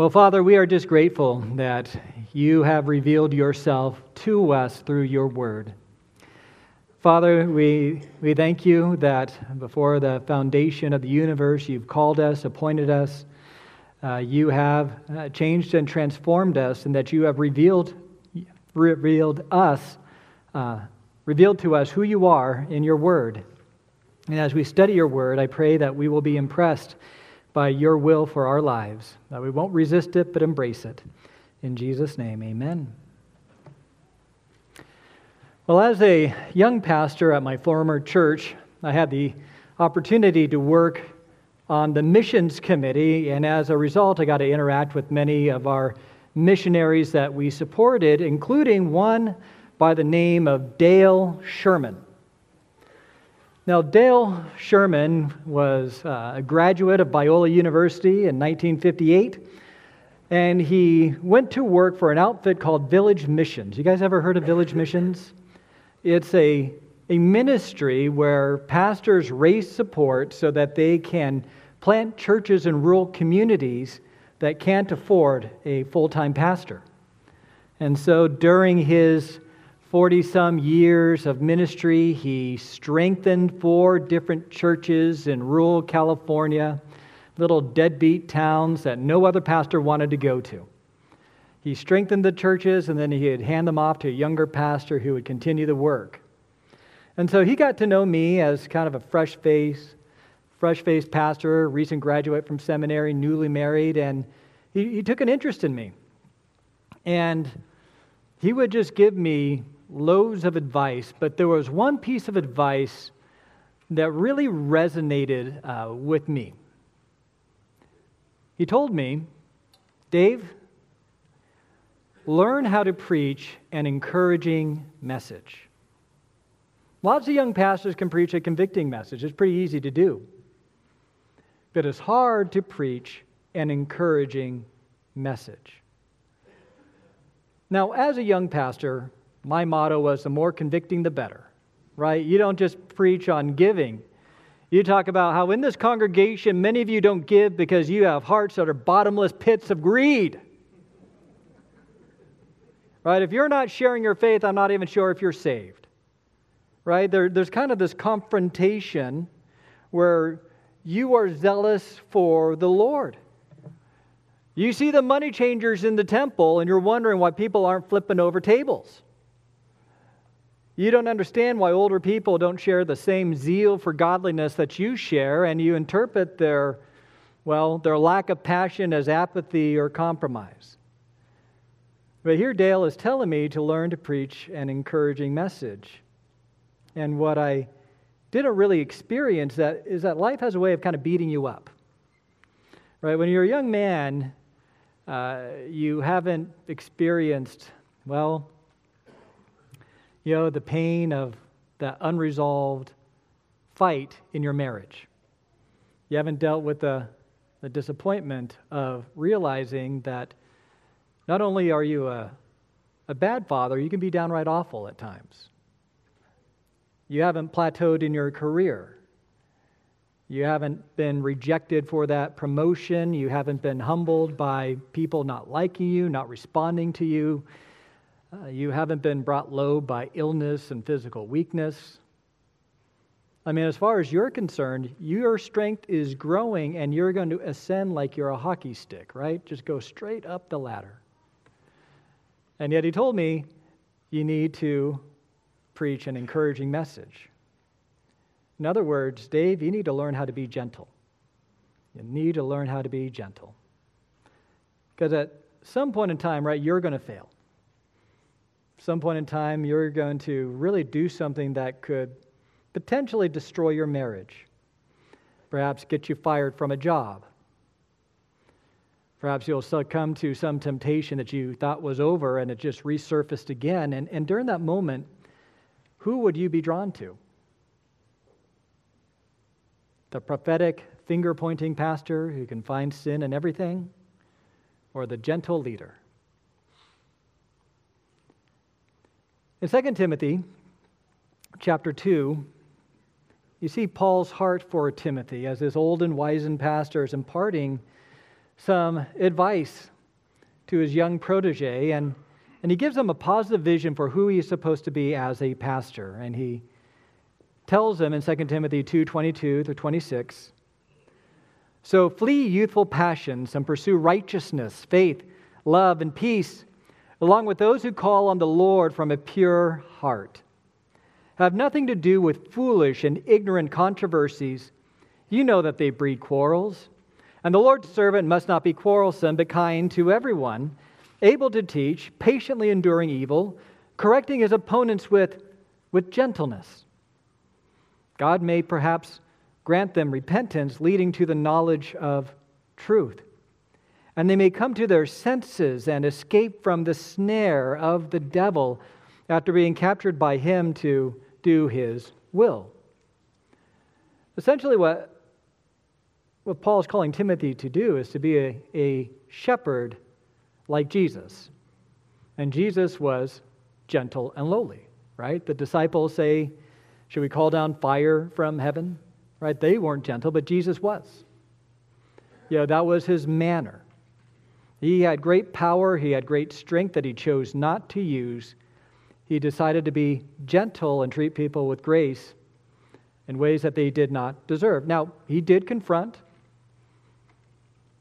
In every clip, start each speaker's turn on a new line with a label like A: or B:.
A: Well, Father, we are just grateful that you have revealed yourself to us through your word. Father, we, we thank you that before the foundation of the universe, you've called us, appointed us, uh, you have uh, changed and transformed us, and that you have revealed, revealed us, uh, revealed to us who you are in your word. And as we study your word, I pray that we will be impressed by your will for our lives, that we won't resist it, but embrace it. In Jesus' name, amen. Well, as a young pastor at my former church, I had the opportunity to work on the missions committee, and as a result, I got to interact with many of our missionaries that we supported, including one by the name of Dale Sherman. Now, Dale Sherman was uh, a graduate of Biola University in 1958, and he went to work for an outfit called Village Missions. You guys ever heard of Village Missions? It's a, a ministry where pastors raise support so that they can plant churches in rural communities that can't afford a full time pastor. And so during his 40 some years of ministry, he strengthened four different churches in rural California, little deadbeat towns that no other pastor wanted to go to. He strengthened the churches and then he'd hand them off to a younger pastor who would continue the work. And so he got to know me as kind of a fresh face, fresh faced pastor, recent graduate from seminary, newly married, and he, he took an interest in me. And he would just give me loads of advice, but there was one piece of advice that really resonated uh, with me. He told me, Dave, learn how to preach an encouraging message. Lots of young pastors can preach a convicting message, it's pretty easy to do. But it's hard to preach an encouraging message. Now, as a young pastor, my motto was the more convicting, the better, right? You don't just preach on giving. You talk about how in this congregation, many of you don't give because you have hearts that are bottomless pits of greed. Right? If you're not sharing your faith, I'm not even sure if you're saved. Right? There, there's kind of this confrontation where you are zealous for the Lord. You see the money changers in the temple and you're wondering why people aren't flipping over tables. You don't understand why older people don't share the same zeal for godliness that you share, and you interpret their, well, their lack of passion as apathy or compromise. But here Dale is telling me to learn to preach an encouraging message. And what I didn't really experience that is that life has a way of kind of beating you up. Right? When you're a young man, uh, you haven't experienced, well, you know, the pain of that unresolved fight in your marriage. You haven't dealt with the, the disappointment of realizing that not only are you a, a bad father, you can be downright awful at times. You haven't plateaued in your career. You haven't been rejected for that promotion. You haven't been humbled by people not liking you, not responding to you. Uh, you haven't been brought low by illness and physical weakness. I mean, as far as you're concerned, your strength is growing and you're going to ascend like you're a hockey stick, right? Just go straight up the ladder. And yet he told me, you need to preach an encouraging message. In other words, Dave, you need to learn how to be gentle. You need to learn how to be gentle. Because at some point in time, right, you're going to fail. Some point in time, you're going to really do something that could potentially destroy your marriage. Perhaps get you fired from a job. Perhaps you'll succumb to some temptation that you thought was over and it just resurfaced again. And, and during that moment, who would you be drawn to? The prophetic, finger pointing pastor who can find sin in everything, or the gentle leader? In 2 Timothy chapter 2, you see Paul's heart for Timothy as his old and wizened pastor is imparting some advice to his young protege, and, and he gives him a positive vision for who he's supposed to be as a pastor. And he tells him in 2 Timothy 2 22 to 26 So flee youthful passions and pursue righteousness, faith, love, and peace, along with those who call on the Lord from a pure heart. Have nothing to do with foolish and ignorant controversies. You know that they breed quarrels. And the Lord's servant must not be quarrelsome, but kind to everyone, able to teach, patiently enduring evil, correcting his opponents with, with gentleness. God may perhaps grant them repentance, leading to the knowledge of truth. And they may come to their senses and escape from the snare of the devil after being captured by him to do his will. Essentially, what what Paul is calling Timothy to do is to be a, a shepherd like Jesus. And Jesus was gentle and lowly, right? The disciples say, Should we call down fire from heaven? Right? They weren't gentle, but Jesus was. Yeah, that was his manner. He had great power, he had great strength that he chose not to use. He decided to be gentle and treat people with grace in ways that they did not deserve. Now, he did confront,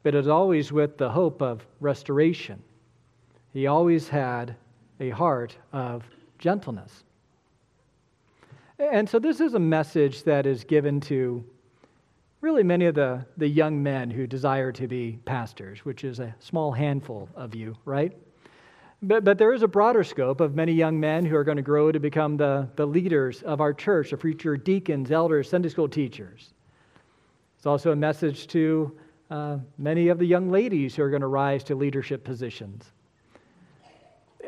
A: but it was always with the hope of restoration. He always had a heart of gentleness. And so, this is a message that is given to really many of the, the young men who desire to be pastors, which is a small handful of you, right? But, but there is a broader scope of many young men who are going to grow to become the, the leaders of our church, the future deacons, elders, Sunday school teachers. It's also a message to uh, many of the young ladies who are going to rise to leadership positions.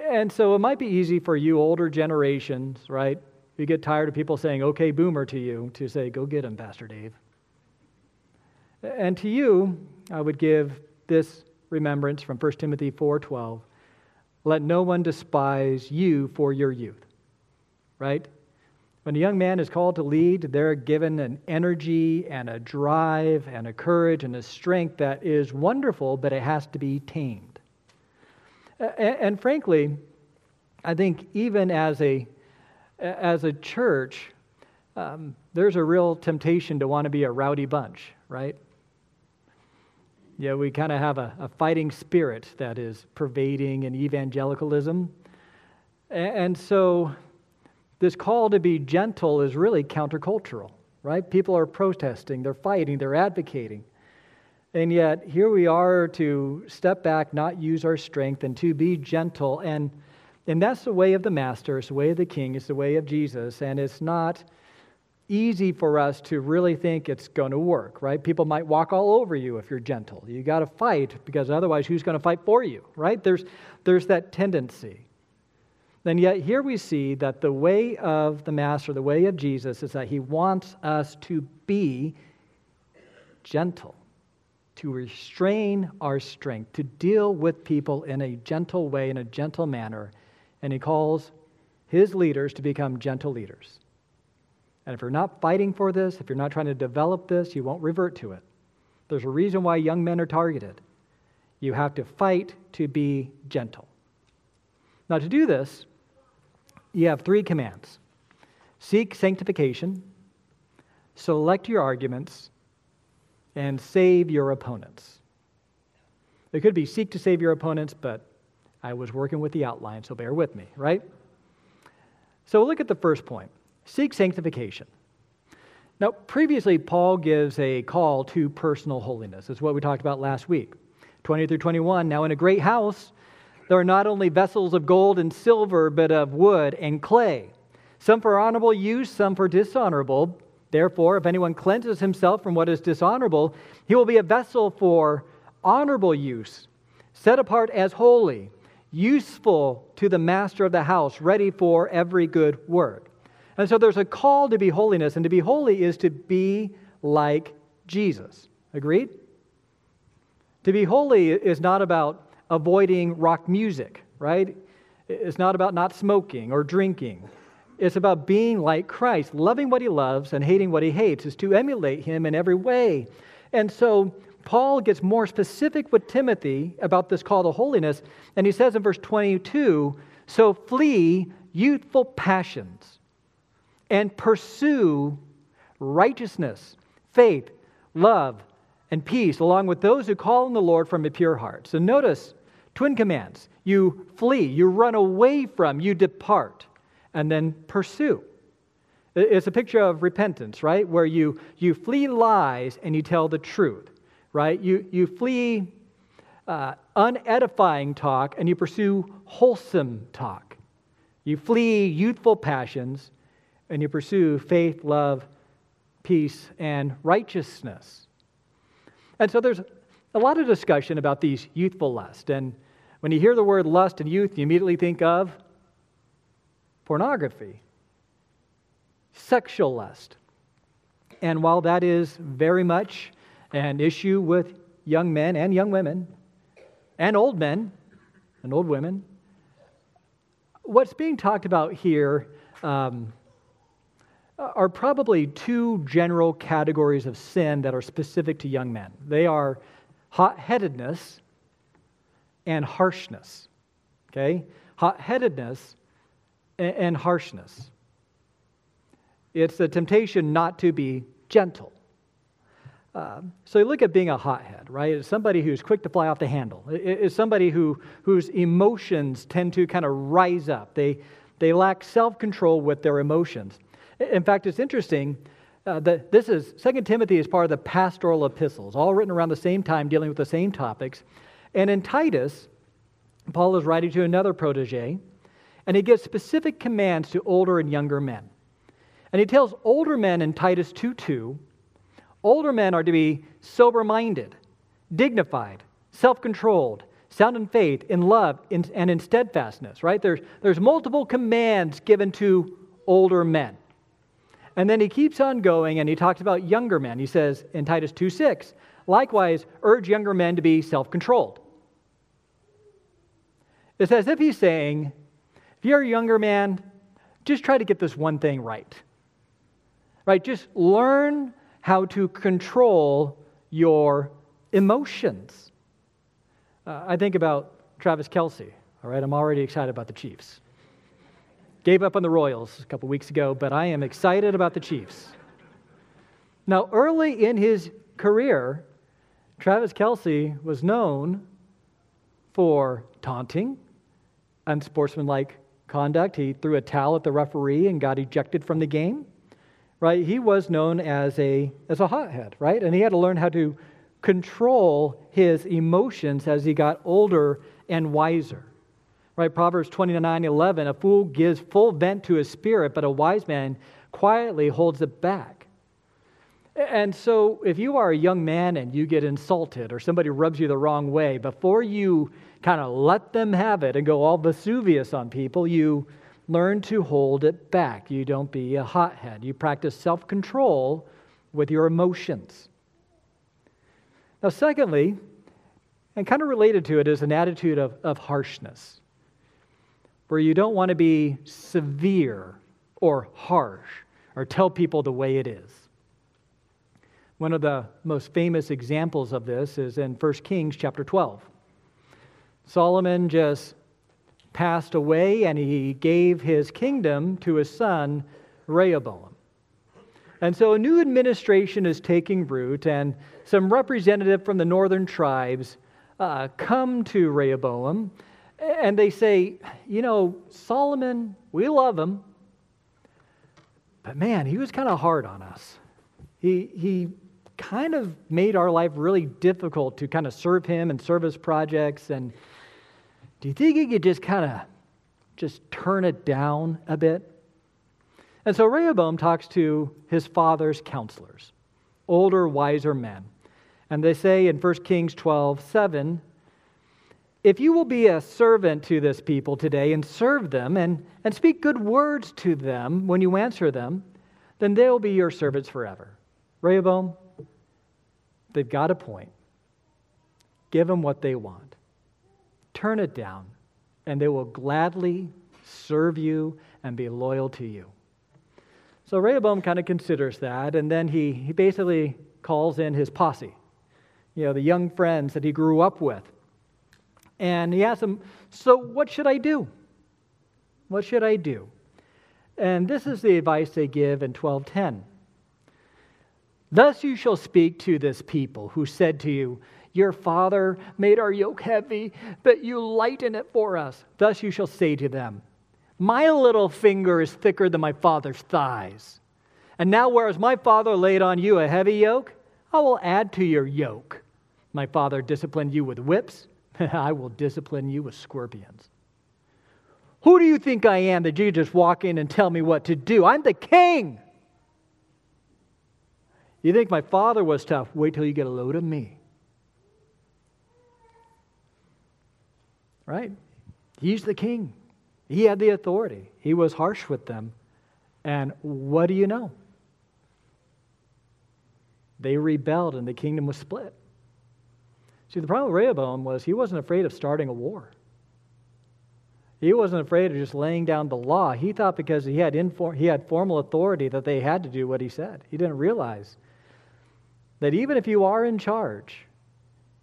A: And so it might be easy for you older generations, right? You get tired of people saying, okay, boomer to you, to say, go get him, Pastor Dave. And to you, I would give this remembrance from 1 Timothy 4:12. Let no one despise you for your youth. Right? When a young man is called to lead, they're given an energy and a drive and a courage and a strength that is wonderful, but it has to be tamed. And, frankly, I think even as a, as a church, um, there's a real temptation to want to be a rowdy bunch, right? Yeah, we kind of have a, a, fighting spirit that is pervading in evangelicalism. And so this call to be gentle is really countercultural, right? People are protesting, they're fighting, they're advocating. And yet, here we are to step back, not use our strength, and to be gentle. And, and that's the way of the Master, it's the way of the King, it's the way of Jesus. And it's not easy for us to really think it's going to work, right? People might walk all over you if you're gentle. You got to fight because otherwise, who's going to fight for you, right? There's, there's that tendency. And yet, here we see that the way of the Master, the way of Jesus, is that he wants us to be gentle, to restrain our strength, to deal with people in a gentle way, in a gentle manner. And he calls his leaders to become gentle leaders. And if you're not fighting for this, if you're not trying to develop this, you won't revert to it. There's a reason why young men are targeted. You have to fight to be gentle. Now, to do this, you have three commands seek sanctification, select your arguments, and save your opponents. It could be seek to save your opponents, but I was working with the outline, so bear with me, right? So look at the first point seek sanctification. Now, previously, Paul gives a call to personal holiness. That's what we talked about last week. 20 through 21. Now, in a great house, there are not only vessels of gold and silver, but of wood and clay, some for honorable use, some for dishonorable. Therefore, if anyone cleanses himself from what is dishonorable, he will be a vessel for honorable use, set apart as holy, useful to the master of the house, ready for every good work. And so there's a call to be holiness, and to be holy is to be like Jesus. Agreed? To be holy is not about avoiding rock music, right? It's not about not smoking or drinking. It's about being like Christ, loving what he loves and hating what he hates, is to emulate him in every way. And so Paul gets more specific with Timothy about this call to holiness, and he says in verse 22 So flee youthful passions and pursue righteousness, faith, love, and peace, along with those who call on the Lord from a pure heart. So notice twin commands you flee, you run away from, you depart, and then pursue. It's a picture of repentance, right? Where you, you flee lies and you tell the truth, right? You, you flee uh, unedifying talk and you pursue wholesome talk. You flee youthful passions and you pursue faith, love, peace, and righteousness. And so there's a lot of discussion about these youthful lust. And when you hear the word lust and youth, you immediately think of pornography sexual lust. And while that is very much an issue with young men and young women, and old men and old women, what's being talked about here um, are probably two general categories of sin that are specific to young men. They are hot headedness and harshness. Okay? Hot headedness and harshness. It's the temptation not to be gentle. Uh, so you look at being a hothead, right? It's somebody who's quick to fly off the handle. It's somebody who, whose emotions tend to kind of rise up. They, they lack self control with their emotions. In fact, it's interesting uh, that this is, Second Timothy is part of the pastoral epistles, all written around the same time, dealing with the same topics. And in Titus, Paul is writing to another protege, and he gives specific commands to older and younger men. And he tells older men in Titus 2 2, older men are to be sober minded, dignified, self controlled, sound in faith, in love, in, and in steadfastness, right? There's, there's multiple commands given to older men. And then he keeps on going and he talks about younger men. He says in Titus 2 6, likewise, urge younger men to be self controlled. It's as if he's saying, if you're a younger man, just try to get this one thing right right? Just learn how to control your emotions. Uh, I think about Travis Kelce. all right? I'm already excited about the Chiefs. Gave up on the Royals a couple weeks ago, but I am excited about the Chiefs. Now, early in his career, Travis Kelce was known for taunting, unsportsmanlike conduct. He threw a towel at the referee and got ejected from the game right? He was known as a, as a hothead, right? And he had to learn how to control his emotions as he got older and wiser. Right? Proverbs 29 11, a fool gives full vent to his spirit, but a wise man quietly holds it back. And so, if you are a young man and you get insulted or somebody rubs you the wrong way, before you kind of let them have it and go all Vesuvius on people, you learn to hold it back. You don't be a hothead. You practice self control with your emotions. Now, secondly, and kind of related to it, is an attitude of, of harshness, where you don't want to be severe or harsh or tell people the way it is. One of the most famous examples of this is in 1 Kings chapter 12. Solomon just passed away and he gave his kingdom to his son, Rehoboam. And so a new administration is taking root, and some representative from the northern tribes uh, come to Rehoboam and they say, You know, Solomon, we love him, but man, he was kind of hard on us. He, he kind of made our life really difficult to kind of serve him and serve his projects. And do you think he could just kind of just turn it down a bit? And so Rehoboam talks to his father's counselors, older, wiser men. And they say in 1 Kings 12, 7, if you will be a servant to this people today and serve them and, and speak good words to them when you answer them, then they will be your servants forever. Rehoboam, they've got a point. Give them what they want turn it down, and they will gladly serve you and be loyal to you. So Rehoboam kind of considers that, and then he, he basically calls in his posse. you know, the young friends that he grew up with. And he asked them, So, what should I do? What should I do? And this is the advice they give in 1210. Thus you shall speak to this people who said to you, Your father made our yoke heavy, but you lighten it for us. Thus you shall say to them, My little finger is thicker than my father's thighs. And now, whereas my father laid on you a heavy yoke, I will add to your yoke. My father disciplined you with whips, I will discipline you with scorpions. Who do you think I am that you just walk in and tell me what to do? I'm the king. You think my father was tough? Wait till you get a load of me. Right? He's the king. He had the authority. He was harsh with them. And what do you know? They rebelled and the kingdom was split. See, the problem with Rehoboam was he wasn't afraid of starting a war. He wasn't afraid of just laying down the law. He thought because he had, inform- he had formal authority that they had to do what he said. He didn't realize that even if you are in charge,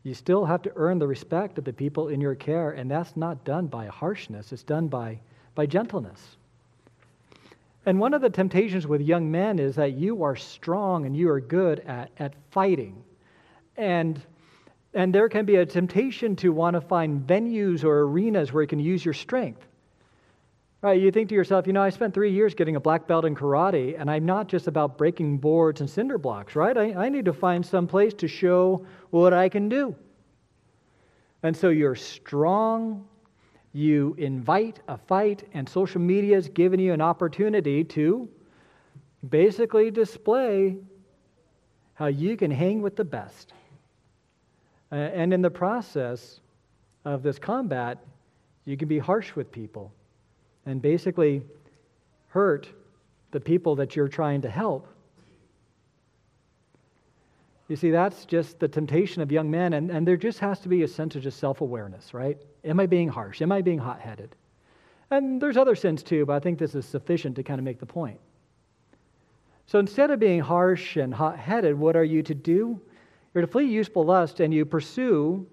A: you still have to earn the respect of the people in your care, and that's not done by harshness, it's done by, by gentleness. And one of the temptations with young men is that you are strong and you are good at, at fighting. And and there can be a temptation to want to find venues or arenas where you can use your strength. Right? You think to yourself, you know, I spent three years getting a black belt in karate, and I'm not just about breaking boards and cinder blocks, right? I, I need to find some place to show what I can do. And so you're strong, you invite a fight, and social media has given you an opportunity to basically display how you can hang with the best. And in the process of this combat, you can be harsh with people and basically hurt the people that you're trying to help. You see, that's just the temptation of young men, and, and there just has to be a sense of just self awareness, right? Am I being harsh? Am I being hot headed? And there's other sins too, but I think this is sufficient to kind of make the point. So instead of being harsh and hot headed, what are you to do? You're to flee useful lust and you pursue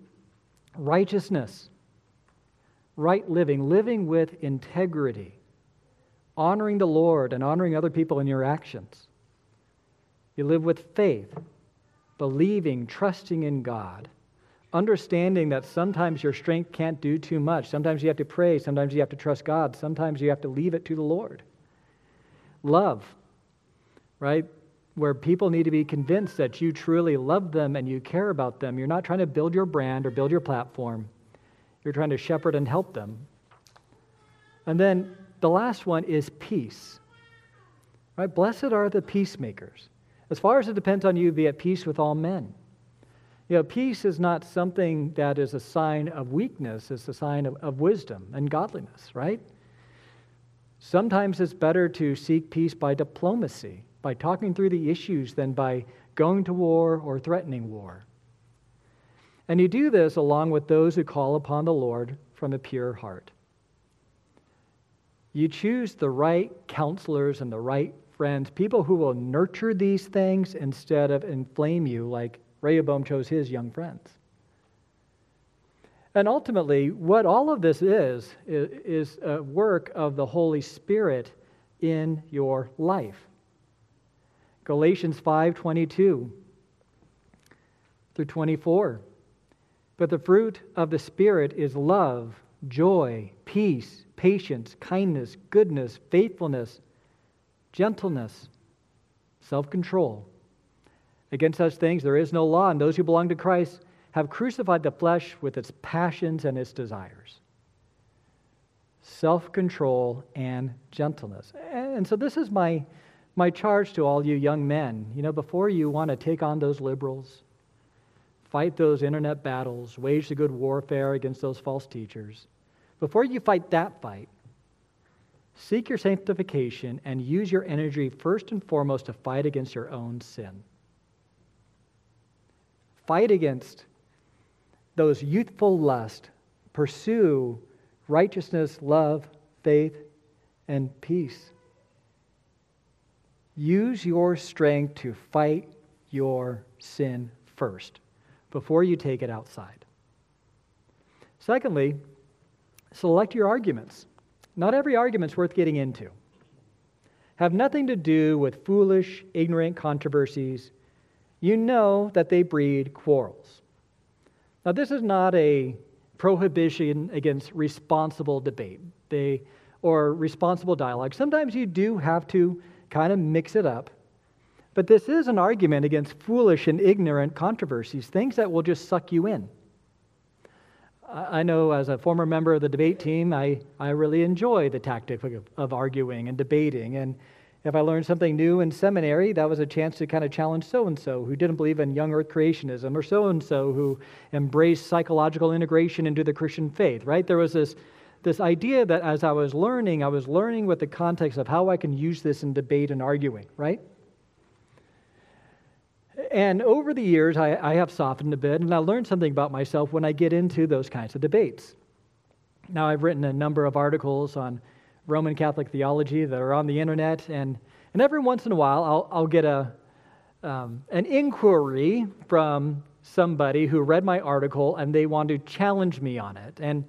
A: righteousness, right living, living with integrity, honoring the Lord and honoring other people in your actions. You live with faith, believing, trusting in God, understanding that sometimes your strength can't do too much. Sometimes you have to pray, sometimes you have to trust God, sometimes you have to leave it to the Lord. Love, right? Where people need to be convinced that you truly love them and you care about them. You're not trying to build your brand or build your platform, you're trying to shepherd and help them. And then the last one is peace. Right? Blessed are the peacemakers. As far as it depends on you, be at peace with all men. You know, peace is not something that is a sign of weakness, it's a sign of, of wisdom and godliness, right? Sometimes it's better to seek peace by diplomacy by talking through the issues than by going to war or threatening war. And you do this along with those who call upon the Lord from a pure heart. You choose the right counselors and the right friends, people who will nurture these things instead of inflame you like Rehoboam chose his young friends. And ultimately, what all of this is, is a work of the Holy Spirit in your life. Galatians 5:22 through 24. But the fruit of the spirit is love, joy, peace, patience, kindness, goodness, faithfulness, gentleness, self-control. Against such things there is no law, and those who belong to Christ have crucified the flesh with its passions and its desires. Self control and gentleness. And so, this is my my charge to all you young men, you know, before you want to take on those liberals, fight those internet battles, wage the good warfare against those false teachers, before you fight that fight, seek your sanctification and use your energy first and foremost to fight against your own sin. Fight against those youthful lust. Pursue righteousness, love, faith, and peace. Use your strength to fight your sin first before you take it outside. Secondly, select your arguments. Not every argument's worth getting into. Have nothing to do with foolish, ignorant controversies. You know that they breed quarrels. Now, this is not a prohibition against responsible debate they, or responsible dialogue. Sometimes you do have to kind of mix it up. But this is an argument against foolish and ignorant controversies, things that will just suck you in. I know as a former member of the debate team, I, I really enjoy the tactic of, of arguing and debating. And if I learned something new in seminary, that was a chance to kind of challenge so and so who didn't believe in young earth creationism, or so and so who embraced psychological integration into the Christian faith, right? There was this, this idea that as I was learning, I was learning with the context of how I can use this in debate and arguing, right? And over the years, I, I have softened a bit, and I learned something about myself when I get into those kinds of debates. Now, I've written a number of articles on Roman Catholic theology that are on the internet, and, and every once in a while I'll, I'll get a, um, an inquiry from somebody who read my article and they want to challenge me on it. And,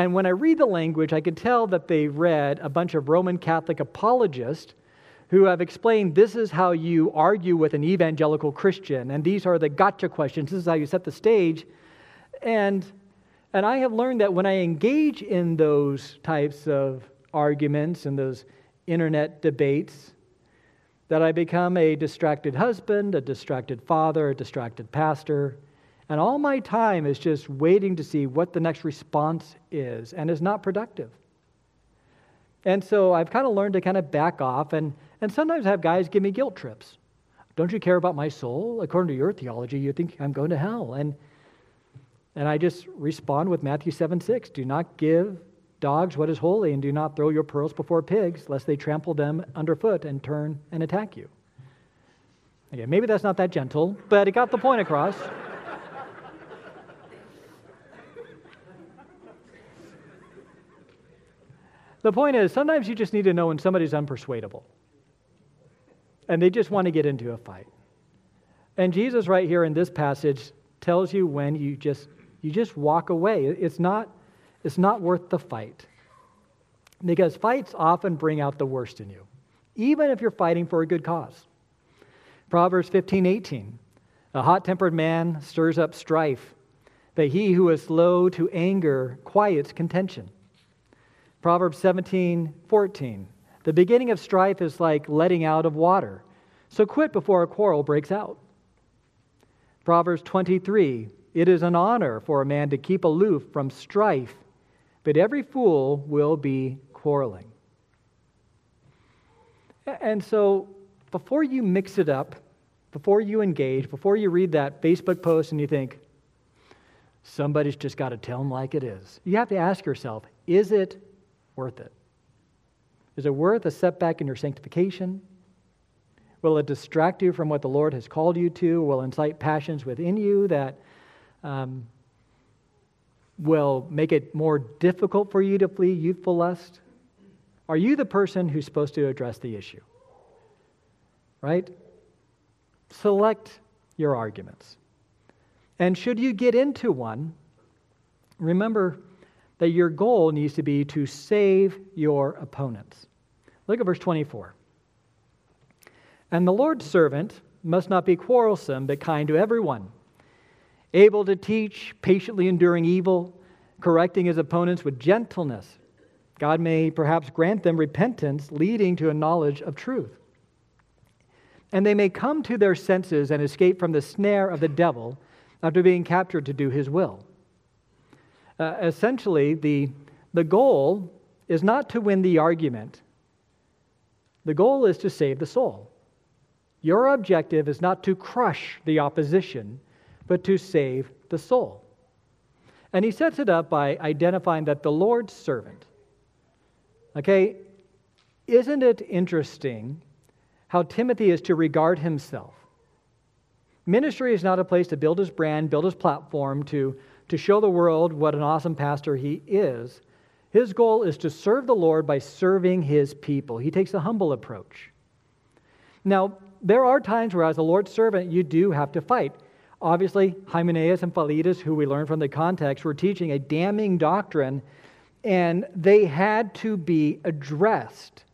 A: and when I read the language, I can tell that they read a bunch of Roman Catholic apologists who have explained this is how you argue with an evangelical Christian, and these are the gotcha questions. This is how you set the stage. And, and I have learned that when I engage in those types of arguments and those internet debates that I become a distracted husband, a distracted father, a distracted pastor, and all my time is just waiting to see what the next response is and is not productive. And so I've kind of learned to kind of back off, and, and sometimes have guys give me guilt trips. Don't you care about my soul? According to your theology, you think I'm going to hell. And, and I just respond with Matthew 7 6. Do not give Dogs, what is holy, and do not throw your pearls before pigs, lest they trample them underfoot and turn and attack you. Again, maybe that's not that gentle, but it got the point across. The point is, sometimes you just need to know when somebody's unpersuadable and they just want to get into a fight. And Jesus, right here in this passage, tells you when you just you just walk away. It's not it's not worth the fight. Because fights often bring out the worst in you, even if you're fighting for a good cause. Proverbs 15 18. A hot tempered man stirs up strife, but he who is slow to anger quiets contention. Proverbs 17 14. The beginning of strife is like letting out of water, so quit before a quarrel breaks out. Proverbs 23 It is an honor for a man to keep aloof from strife but every fool will be quarreling. And so, before you mix it up, before you engage, before you read that Facebook post and you think, somebody's just got to tell them like it is, you have to ask yourself, is it worth it? Is it worth a setback in your sanctification? Will it distract you from what the Lord has called you to? Will incite passions within you that um, will make it more difficult for you to flee youthful lust? Are you the person who's supposed to address the issue? Right? Select your arguments. And should you get into one, remember that your goal needs to be to save your opponents. Look at verse 24. And the Lord's servant must not be quarrelsome, but kind to everyone able to teach, patiently enduring evil, correcting his opponents with gentleness. God may perhaps grant them repentance, leading to a knowledge of truth. And they may come to their senses and escape from the snare of the devil after being captured to do his will. Uh, essentially, the, the goal is not to win the argument, the goal is to save the soul. Your objective is not to crush the opposition, but to save the soul. And he sets it up by identifying that the Lord's servant, okay, isn't it interesting how Timothy is to regard himself? Ministry is not a place to build his brand, build his platform, to, to show the world what an awesome pastor he is. His goal is to serve the Lord by serving his people. He takes a humble approach. Now, there are times where, as a Lord's servant, you do have to fight. Obviously, Hymenaeus and Philetus, who we learn from the context, were teaching a damning doctrine, and they had to be addressed.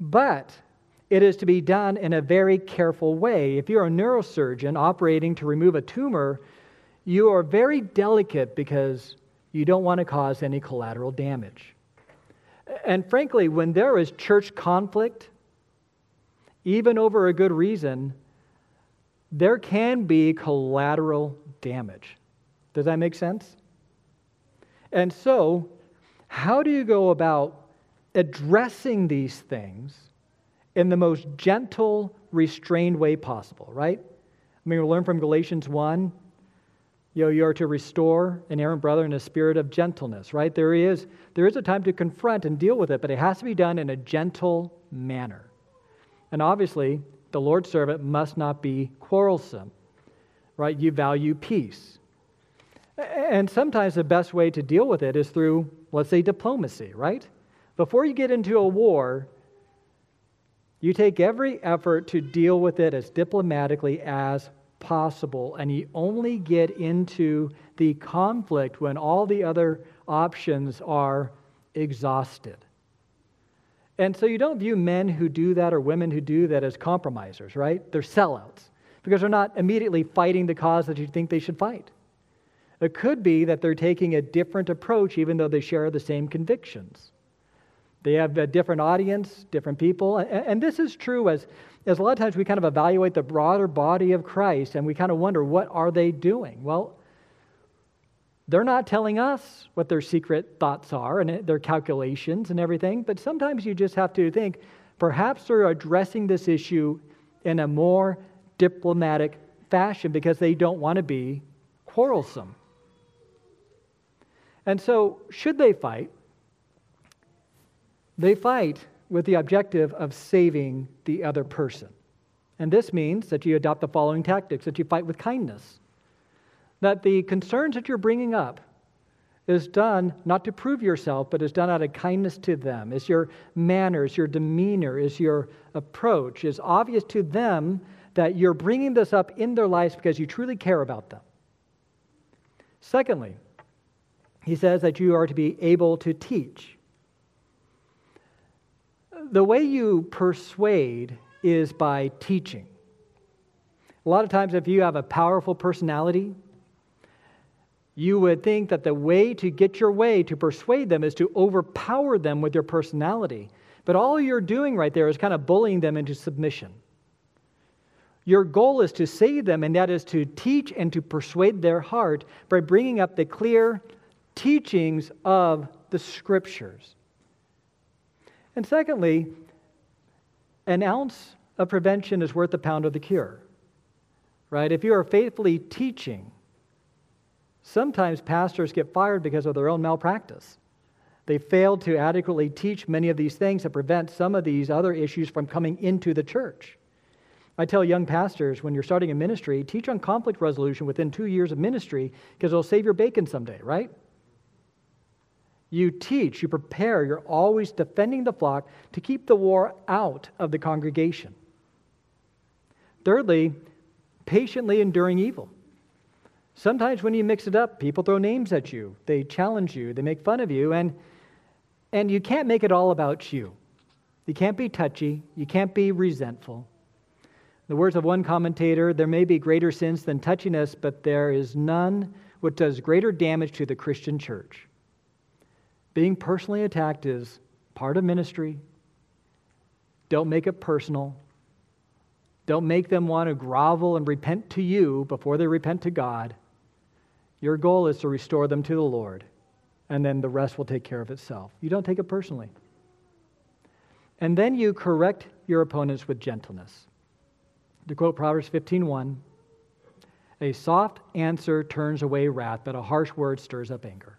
A: But it is to be done in a very careful way. If you're a neurosurgeon operating to remove a tumor, you are very delicate because you don't want to cause any collateral damage. And frankly, when there is church conflict, even over a good reason, there can be collateral damage. Does that make sense? And so, how do you go about addressing these things in the most gentle, restrained way possible, right? I mean, we learn from Galatians 1 you know, you are to restore an errant brother in a spirit of gentleness, right? There is, there is a time to confront and deal with it, but it has to be done in a gentle manner. And obviously, the Lord's servant must not be quarrelsome, right? You value peace. And sometimes the best way to deal with it is through, let's say, diplomacy, right? Before you get into a war, you take every effort to deal with it as diplomatically as possible, and you only get into the conflict when all the other options are exhausted. And so you don't view men who do that or women who do that as compromisers, right? They're sellouts because they're not immediately fighting the cause that you think they should fight. It could be that they're taking a different approach even though they share the same convictions. They have a different audience, different people. And this is true as, as a lot of times we kind of evaluate the broader body of Christ and we kind of wonder, what are they doing? Well, they're not telling us what their secret thoughts are and their calculations and everything, but sometimes you just have to think perhaps they're addressing this issue in a more diplomatic fashion because they don't want to be quarrelsome. And so, should they fight? They fight with the objective of saving the other person. And this means that you adopt the following tactics that you fight with kindness. That the concerns that you're bringing up is done not to prove yourself, but is done out of kindness to them. Is your manners, your demeanor, is your approach, is obvious to them that you're bringing this up in their lives because you truly care about them. Secondly, he says that you are to be able to teach the way you persuade is by teaching. A lot of times, if you have a powerful personality, you would think that the way to get your way to persuade them is to overpower them with your personality. But all you're doing right there is kind of bullying them into submission. Your goal is to save them, and that is to teach and to persuade their heart by bringing up the clear teachings of the scriptures. And secondly, an ounce of prevention is worth a pound of the cure. Right? If you are faithfully teaching, sometimes pastors get fired because of their own malpractice. They failed to adequately teach many of these things to prevent some of these other issues from coming into the church. I tell young pastors when you're starting a ministry, teach on conflict resolution within two years of ministry because it'll save your bacon someday, right? You teach, you prepare, you're always defending the flock to keep the war out of the congregation. Thirdly, patiently enduring evil. Sometimes when you mix it up, people throw names at you, they challenge you, they make fun of you, and, and you can't make it all about you. You can't be touchy, you can't be resentful. the words of one commentator, there may be greater sins than touchiness, but there is none which does greater damage to the Christian church. Being personally attacked is part of ministry. Don't make it personal. Don't make them want to grovel and repent to you before they repent to God. Your goal is to restore them to the Lord, and then the rest will take care of itself. You don't take it personally. And then you correct your opponents with gentleness. To quote Proverbs 15:1, a soft answer turns away wrath, but a harsh word stirs up anger.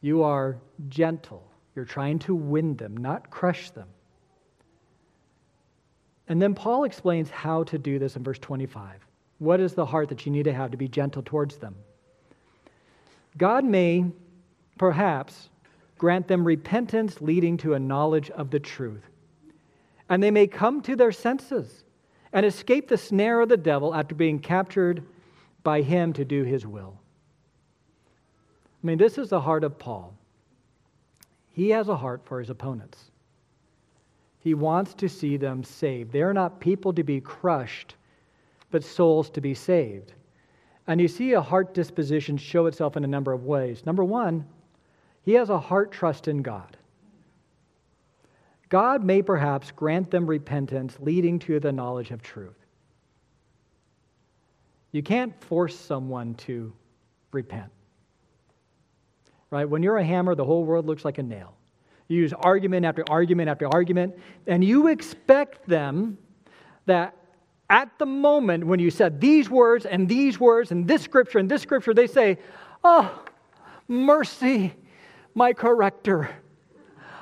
A: You are gentle. You're trying to win them, not crush them. And then Paul explains how to do this in verse 25. What is the heart that you need to have to be gentle towards them? God may, perhaps, grant them repentance leading to a knowledge of the truth. And they may come to their senses and escape the snare of the devil after being captured by him to do his will. I mean, this is the heart of Paul. He has a heart for his opponents. He wants to see them saved. They are not people to be crushed, but souls to be saved. And you see a heart disposition show itself in a number of ways. Number one, he has a heart trust in God. God may perhaps grant them repentance leading to the knowledge of truth. You can't force someone to repent. Right? When you're a hammer, the whole world looks like a nail. You use argument after argument after argument, and you expect them that at the moment when you said these words and these words and this scripture and this scripture, they say, Oh, mercy, my corrector.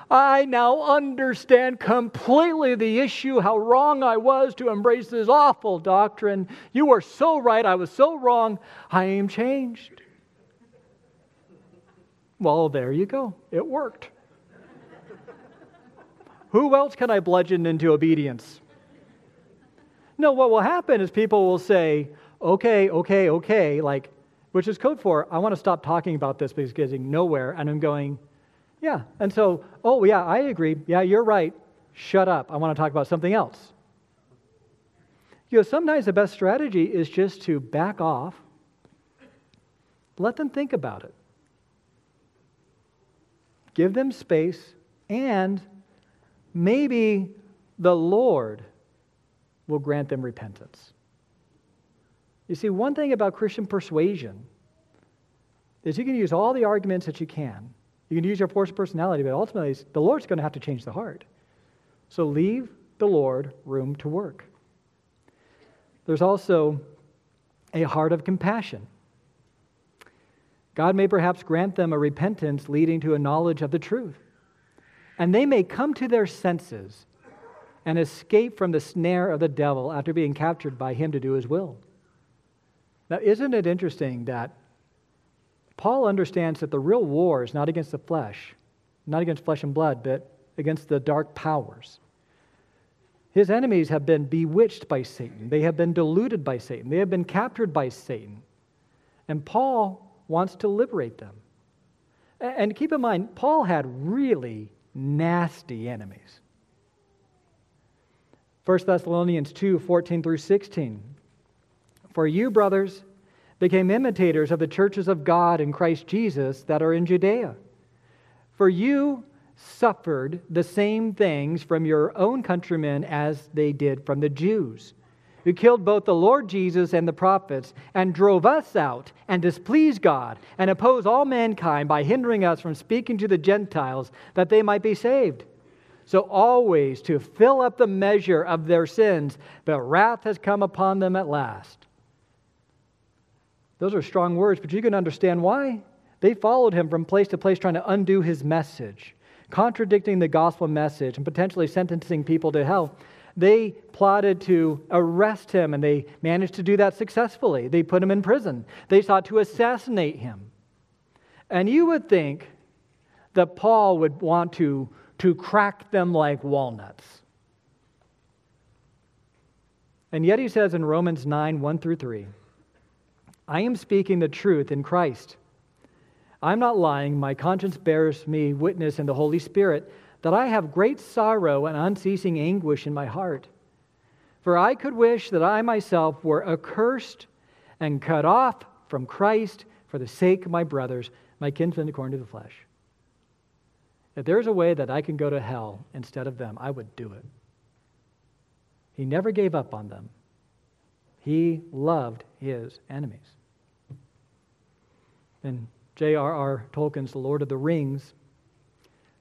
A: I now understand completely the issue, how wrong I was to embrace this awful doctrine. You were so right, I was so wrong. I am changed. Well, there you go. It worked. Who else can I bludgeon into obedience? No, what will happen is people will say, okay, okay, okay, like, which is code for, I want to stop talking about this because it's getting nowhere. And I'm going, yeah. And so, oh, yeah, I agree. Yeah, you're right. Shut up. I want to talk about something else. You know, sometimes the best strategy is just to back off, let them think about it, give them space, and maybe the Lord will grant them repentance. You see, one thing about Christian persuasion is you can use all the arguments that you can. You can use your force of personality, but ultimately, the Lord's going to have to change the heart. So leave the Lord room to work. There's also a heart of compassion. God may perhaps grant them a repentance leading to a knowledge of the truth. And they may come to their senses and escape from the snare of the devil after being captured by him to do his will. Now, isn't it interesting that Paul understands that the real war is not against the flesh, not against flesh and blood, but against the dark powers. His enemies have been bewitched by Satan. They have been deluded by Satan. They have been captured by Satan. And Paul wants to liberate them. And keep in mind, Paul had really nasty enemies. 1 Thessalonians 2 14 through 16. For you, brothers, became imitators of the churches of God in Christ Jesus that are in Judea. For you suffered the same things from your own countrymen as they did from the Jews, who killed both the Lord Jesus and the prophets, and drove us out and displeased God, and opposed all mankind by hindering us from speaking to the Gentiles that they might be saved. So, always to fill up the measure of their sins, but wrath has come upon them at last. Those are strong words, but you can understand why. They followed him from place to place trying to undo his message, contradicting the gospel message and potentially sentencing people to hell. They plotted to arrest him, and they managed to do that successfully. They put him in prison. They sought to assassinate him. And you would think that Paul would want to, to crack them like walnuts. And yet he says in Romans 9 1 through 3, I am speaking the truth in Christ. I'm not lying. My conscience bears me witness in the Holy Spirit that I have great sorrow and unceasing anguish in my heart. For I could wish that I myself were accursed and cut off from Christ for the sake of my brothers, my kinsmen according to the flesh. If there's a way that I can go to hell instead of them, I would do it. He never gave up on them. He loved his enemies. In J.R.R. Tolkien's The Lord of the Rings,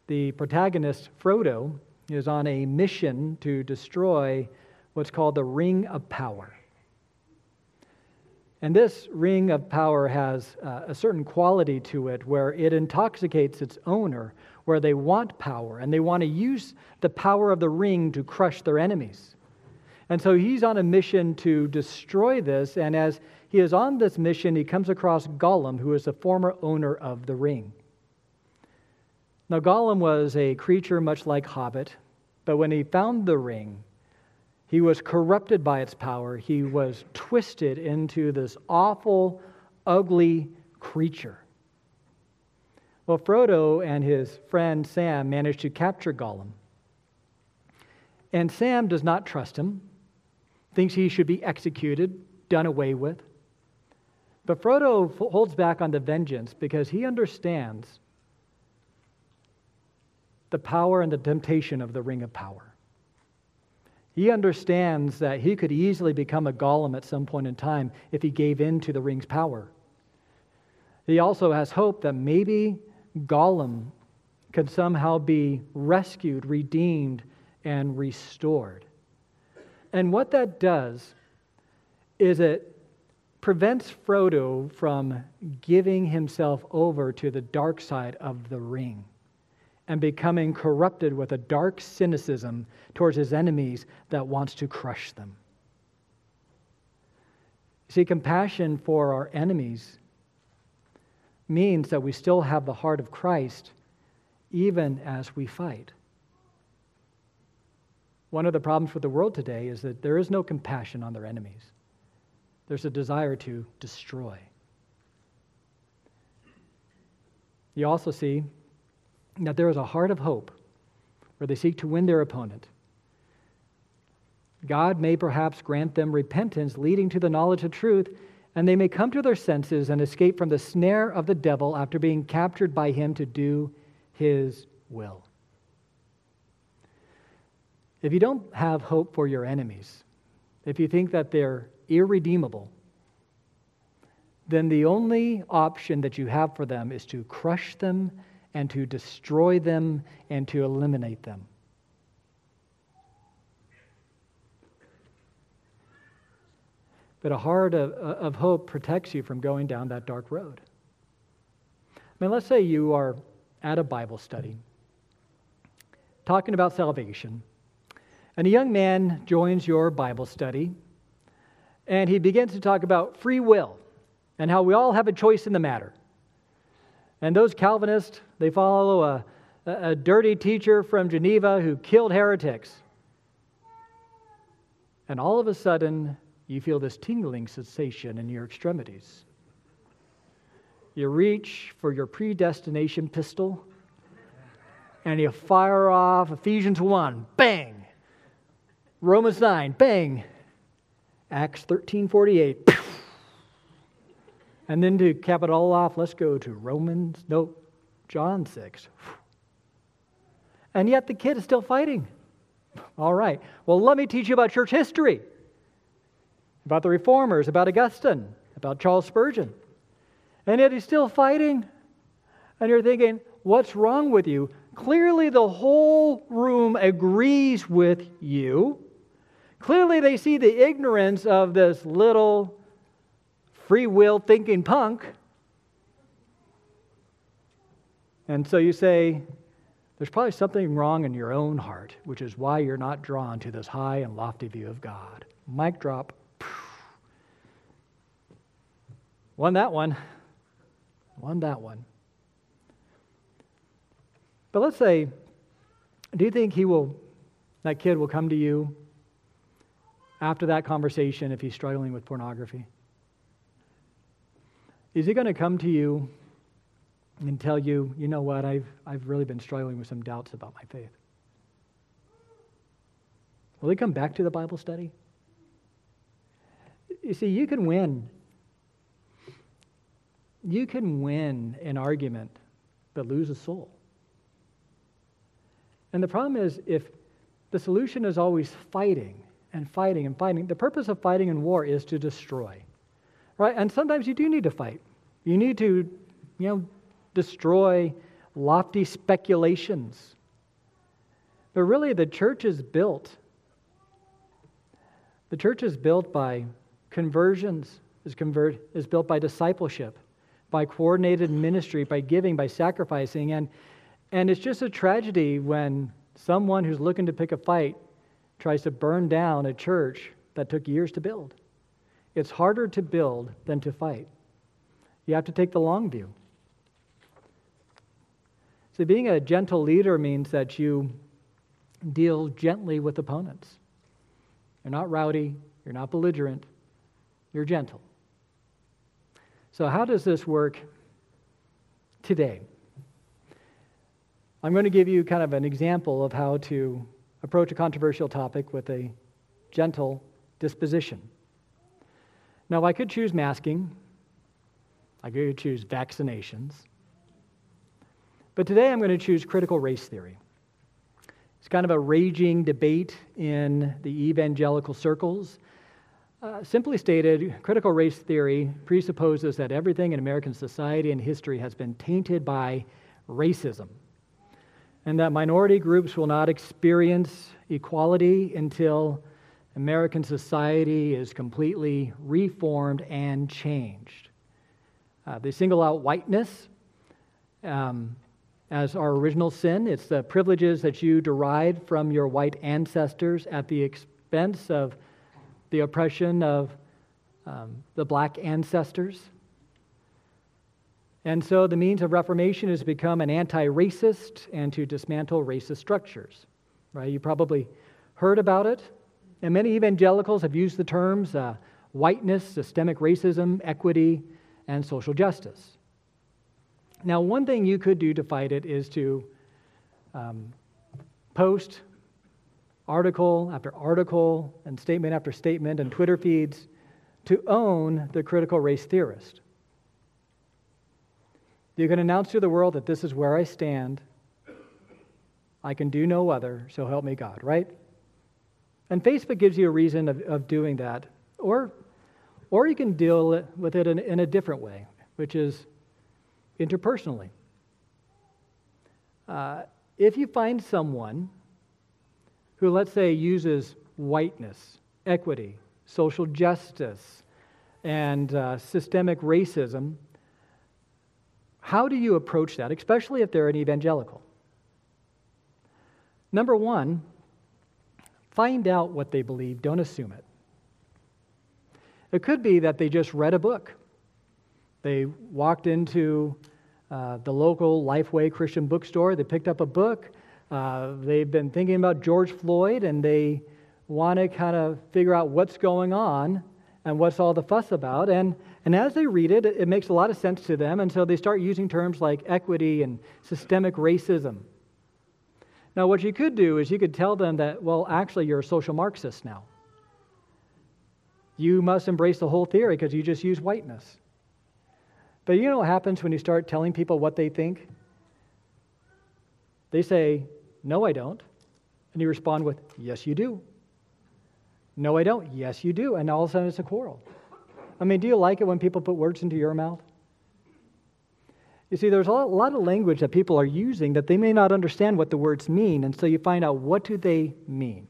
A: the protagonist, Frodo, is on a mission to destroy what's called the Ring of Power. And this ring of power has uh, a certain quality to it where it intoxicates its owner, where they want power and they want to use the power of the ring to crush their enemies. And so he's on a mission to destroy this, and as he is on this mission, he comes across Gollum, who is the former owner of the ring. Now, Gollum was a creature much like Hobbit, but when he found the ring, He was corrupted by its power. He was twisted into this awful, ugly creature. Well, Frodo and his friend Sam managed to capture Gollum. And Sam does not trust him, thinks he should be executed, done away with. But Frodo holds back on the vengeance because he understands the power and the temptation of the Ring of Power. He understands that he could easily become a Gollum at some point in time if he gave in to the ring's power. He also has hope that maybe Gollum could somehow be rescued, redeemed, and restored. And what that does is it prevents Frodo from giving himself over to the dark side of the ring and becoming corrupted with a dark cynicism towards his enemies that wants to crush them. See, compassion for our enemies means that we still have the heart of Christ even as we fight. One of the problems with the world today is that there is no compassion on their enemies, there's a desire to destroy. You also see that there is a heart of hope where they seek to win their opponent. God may perhaps grant them repentance leading to the knowledge of truth, and they may come to their senses and escape from the snare of the devil after being captured by him to do his will. If you don't have hope for your enemies, if you think that they're irredeemable, then the only option that you have for them is to crush them and to destroy them and to eliminate them. But a heart of, of hope protects you from going down that dark road. I mean, let's say you are at a Bible study talking about salvation, and a young man joins your Bible study, and he begins to talk about free will and how we all have a choice in the matter. And those Calvinists, they follow a, a dirty teacher from Geneva who killed heretics. And all of a sudden, you feel this tingling sensation in your extremities. You reach for your predestination pistol and you fire off Ephesians 1, bang. Romans 9, bang. Acts 13, 48, and then to cap it all off, let's go to Romans, no, John 6. And yet the kid is still fighting. All right. Well, let me teach you about church history, about the reformers, about Augustine, about Charles Spurgeon. And yet he's still fighting. And you're thinking, what's wrong with you? Clearly, the whole room agrees with you. Clearly, they see the ignorance of this little free will thinking punk. And so you say, there's probably something wrong in your own heart, which is why you're not drawn to this high and lofty view of God. Mic drop. Won that one. Won that one. But let's say, do you think he will, that kid will come to you after that conversation if he's struggling with pornography? Is he going to come to you and tell you, you know what, I've, I've really been struggling with some doubts about my faith? Will they come back to the Bible study? You see, you can win. You can win an argument, but lose a soul. And the problem is, if the solution is always fighting and fighting and fighting, the purpose of fighting in war is to destroy. Right? And sometimes you do need to fight. You need to, you know, destroy lofty speculations. But really, the church is built. The church is built by conversions, is, convert, is built by discipleship, by coordinated ministry, by giving, by sacrificing. And, and it's just a tragedy when someone who's looking to pick a fight tries to burn down a church that took years to build. It's harder to build than to fight. You have to take the long view. See, being a gentle leader means that you deal gently with opponents. You're not rowdy. You're not belligerent. You're gentle. So, how does this work today? I'm going to give you kind of an example of how to approach a controversial topic with a gentle disposition. Now, I could choose masking, I could choose vaccinations, but today I'm going to choose critical race theory. It's kind of a raging debate in the evangelical circles. Uh, simply stated, critical race theory presupposes that everything in American society and history has been tainted by racism and that minority groups will not experience equality until American society is completely reformed and changed. Uh, they single out whiteness um, as our original sin. It's the privileges that you derived from your white ancestors at the expense of the oppression of um, the black ancestors. And so the means of reformation is to become an anti racist and to dismantle racist structures. Right? You probably heard about it. And many evangelicals have used the terms uh, whiteness, systemic racism, equity, and social justice. Now, one thing you could do to fight it is to um, post article after article and statement after statement and Twitter feeds to own the critical race theorist. You can announce to the world that this is where I stand. I can do no other, so help me God, right? And Facebook gives you a reason of, of doing that. Or, or you can deal with it in, in a different way, which is interpersonally. Uh, if you find someone who, let's say, uses whiteness, equity, social justice, and uh, systemic racism how do you approach that, especially if they're an evangelical? Number one, find out what they believe, don't assume it. It could be that they just read a book. They walked into uh, the local Lifeway Christian bookstore, they picked up a book. Uh, they've been thinking about George Floyd and they want to kind of figure out what's going on and what's all the fuss about. And, and as they read it, it makes a lot of sense to them. And so they start using terms like equity and systemic racism. Now, what you could do is you could tell them that, well, actually, you're a social Marxist now. You must embrace the whole theory because you just use whiteness. But you know what happens when you start telling people what they think? They say, No, I don't. And you respond with, Yes, you do. No, I don't. Yes, you do. And all of a sudden it's a quarrel. I mean, do you like it when people put words into your mouth? You see, there's a lot of language that people are using that they may not understand what the words mean, and so you find out what do they mean?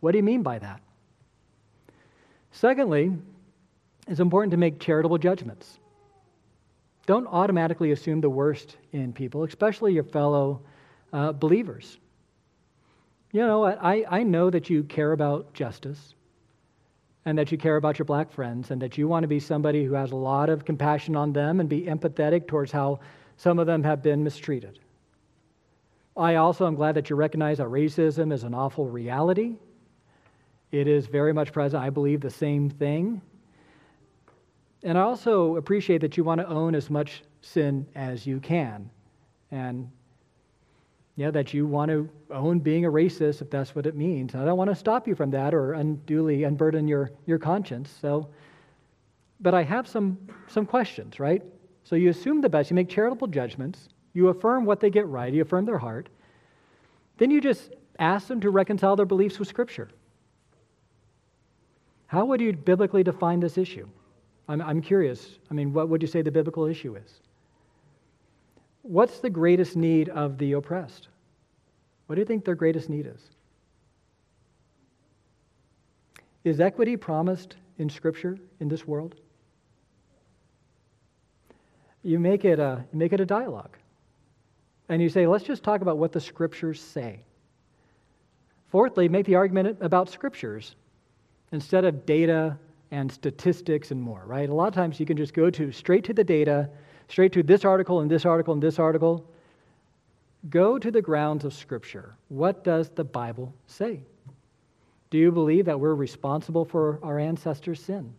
A: What do you mean by that? Secondly, it's important to make charitable judgments. Don't automatically assume the worst in people, especially your fellow uh, believers you know, I, I know that you care about justice and that you care about your black friends and that you want to be somebody who has a lot of compassion on them and be empathetic towards how some of them have been mistreated. I also am glad that you recognize that racism is an awful reality. It is very much present. I believe the same thing. And I also appreciate that you want to own as much sin as you can. And yeah, that you want to own being a racist if that's what it means. I don't want to stop you from that or unduly unburden your, your conscience. So, but I have some, some questions, right? So you assume the best, you make charitable judgments, you affirm what they get right, you affirm their heart. Then you just ask them to reconcile their beliefs with Scripture. How would you biblically define this issue? I'm, I'm curious. I mean, what would you say the biblical issue is? What's the greatest need of the oppressed? What do you think their greatest need is? Is equity promised in Scripture in this world? You make it a, make it a dialogue. And you say, let's just talk about what the Scriptures say. Fourthly, make the argument about Scriptures instead of data and statistics and more, right? A lot of times you can just go to straight to the data straight to this article and this article and this article. Go to the grounds of Scripture. What does the Bible say? Do you believe that we're responsible for our ancestors' sin?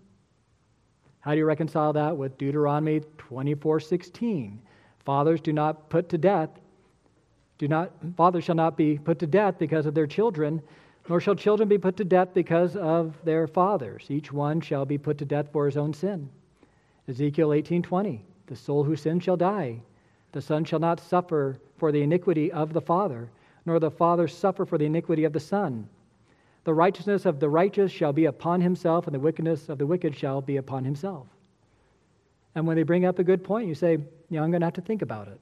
A: How do you reconcile that with Deuteronomy 24:16? Fathers do not put to death, do not fathers shall not be put to death because of their children, nor shall children be put to death because of their fathers. Each one shall be put to death for his own sin. Ezekiel 18:20, the soul who sins shall die. The son shall not suffer for the iniquity of the father, nor the father suffer for the iniquity of the son. The righteousness of the righteous shall be upon himself, and the wickedness of the wicked shall be upon himself. And when they bring up a good point, you say, know, I'm going to have to think about it.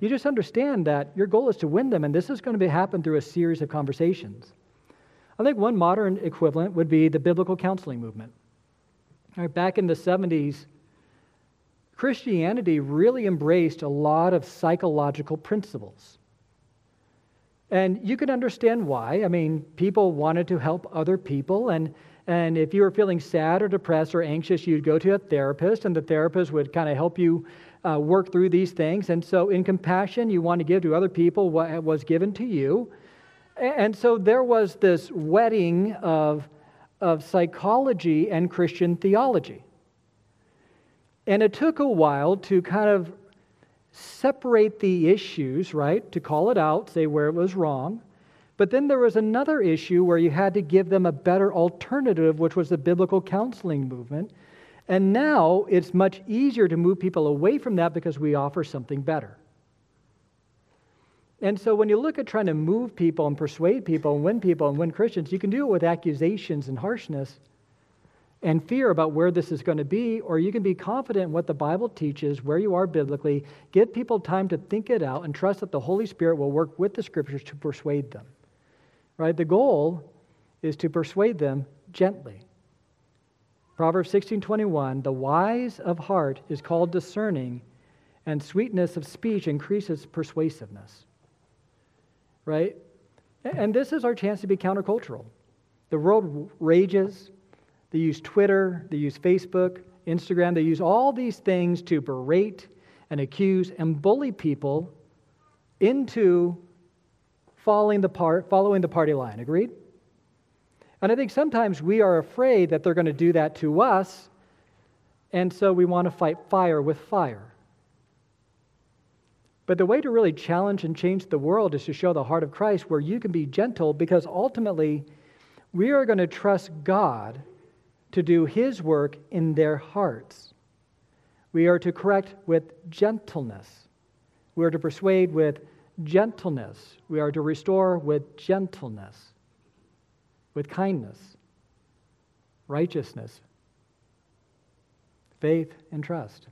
A: You just understand that your goal is to win them, and this is going to be, happen through a series of conversations. I think one modern equivalent would be the biblical counseling movement. Back in the 70s, Christianity really embraced a lot of psychological principles. And you can understand why. I mean, people wanted to help other people, and, and if you were feeling sad or depressed or anxious, you'd go to a therapist, and the therapist would kind of help you uh, work through these things. And so, in compassion, you want to give to other people what was given to you. And so, there was this wedding of, of psychology and Christian theology. And it took a while to kind of separate the issues, right? To call it out, say where it was wrong. But then there was another issue where you had to give them a better alternative, which was the biblical counseling movement. And now it's much easier to move people away from that because we offer something better. And so when you look at trying to move people and persuade people and win people and win Christians, you can do it with accusations and harshness and fear about where this is going to be, or you can be confident in what the Bible teaches, where you are biblically, give people time to think it out, and trust that the Holy Spirit will work with the scriptures to persuade them. Right? The goal is to persuade them gently. Proverbs 16:21, "The wise of heart is called discerning, and sweetness of speech increases persuasiveness." Right? And this is our chance to be countercultural. The world rages, they use Twitter, they use Facebook, Instagram, they use all these things to berate and accuse and bully people into following the, part, following the party line. Agreed? And I think sometimes we are afraid that they're going to do that to us, and so we want to fight fire with fire. But the way to really challenge and change the world is to show the heart of Christ where you can be gentle because ultimately we are going to trust God to do His work in their hearts. We are to correct with gentleness. We are to persuade with gentleness. We are to restore with gentleness, with kindness, righteousness, faith, and trust.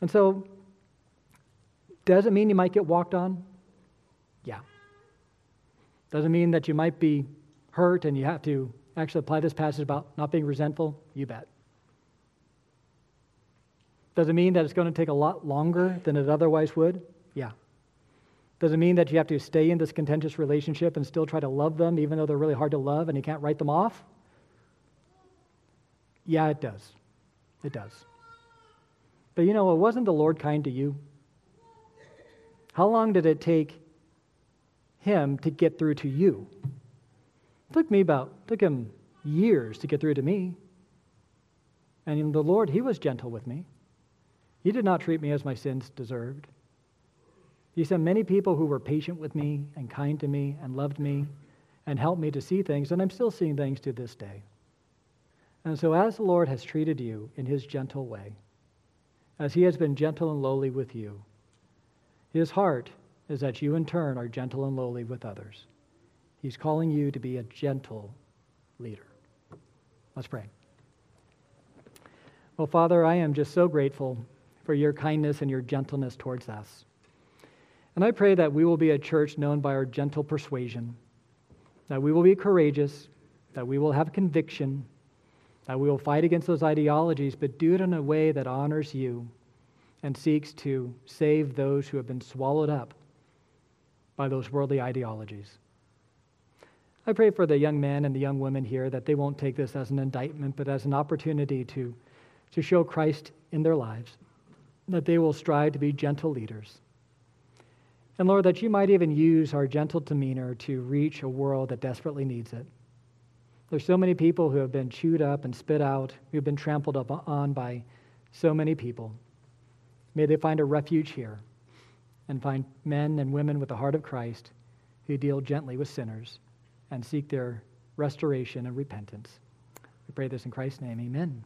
A: And so, does it mean you might get walked on? Yeah. Does it mean that you might be hurt and you have to actually apply this passage about not being resentful? You bet. Does it mean that it's going to take a lot longer than it otherwise would? Yeah. Does it mean that you have to stay in this contentious relationship and still try to love them even though they're really hard to love and you can't write them off? Yeah, it does. It does. But you know, it wasn't the Lord kind to you. How long did it take him to get through to you? It took me about, took him years to get through to me. And the Lord, He was gentle with me. He did not treat me as my sins deserved. He sent many people who were patient with me and kind to me and loved me and helped me to see things, and I'm still seeing things to this day. And so, as the Lord has treated you in His gentle way, as He has been gentle and lowly with you, His heart is that you in turn are gentle and lowly with others. He's calling you to be a gentle leader. Let's pray. Well, Father, I am just so grateful for your kindness and your gentleness towards us. And I pray that we will be a church known by our gentle persuasion, that we will be courageous, that we will have conviction, that we will fight against those ideologies, but do it in a way that honors you and seeks to save those who have been swallowed up by those worldly ideologies. I pray for the young men and the young women here that they won't take this as an indictment, but as an opportunity to, to show Christ in their lives, that they will strive to be gentle leaders. And Lord, that you might even use our gentle demeanor to reach a world that desperately needs it. There's so many people who have been chewed up and spit out, who've been trampled up on by so many people. May they find a refuge here and find men and women with the heart of Christ who deal gently with sinners and seek their restoration and repentance. We pray this in Christ's name. Amen.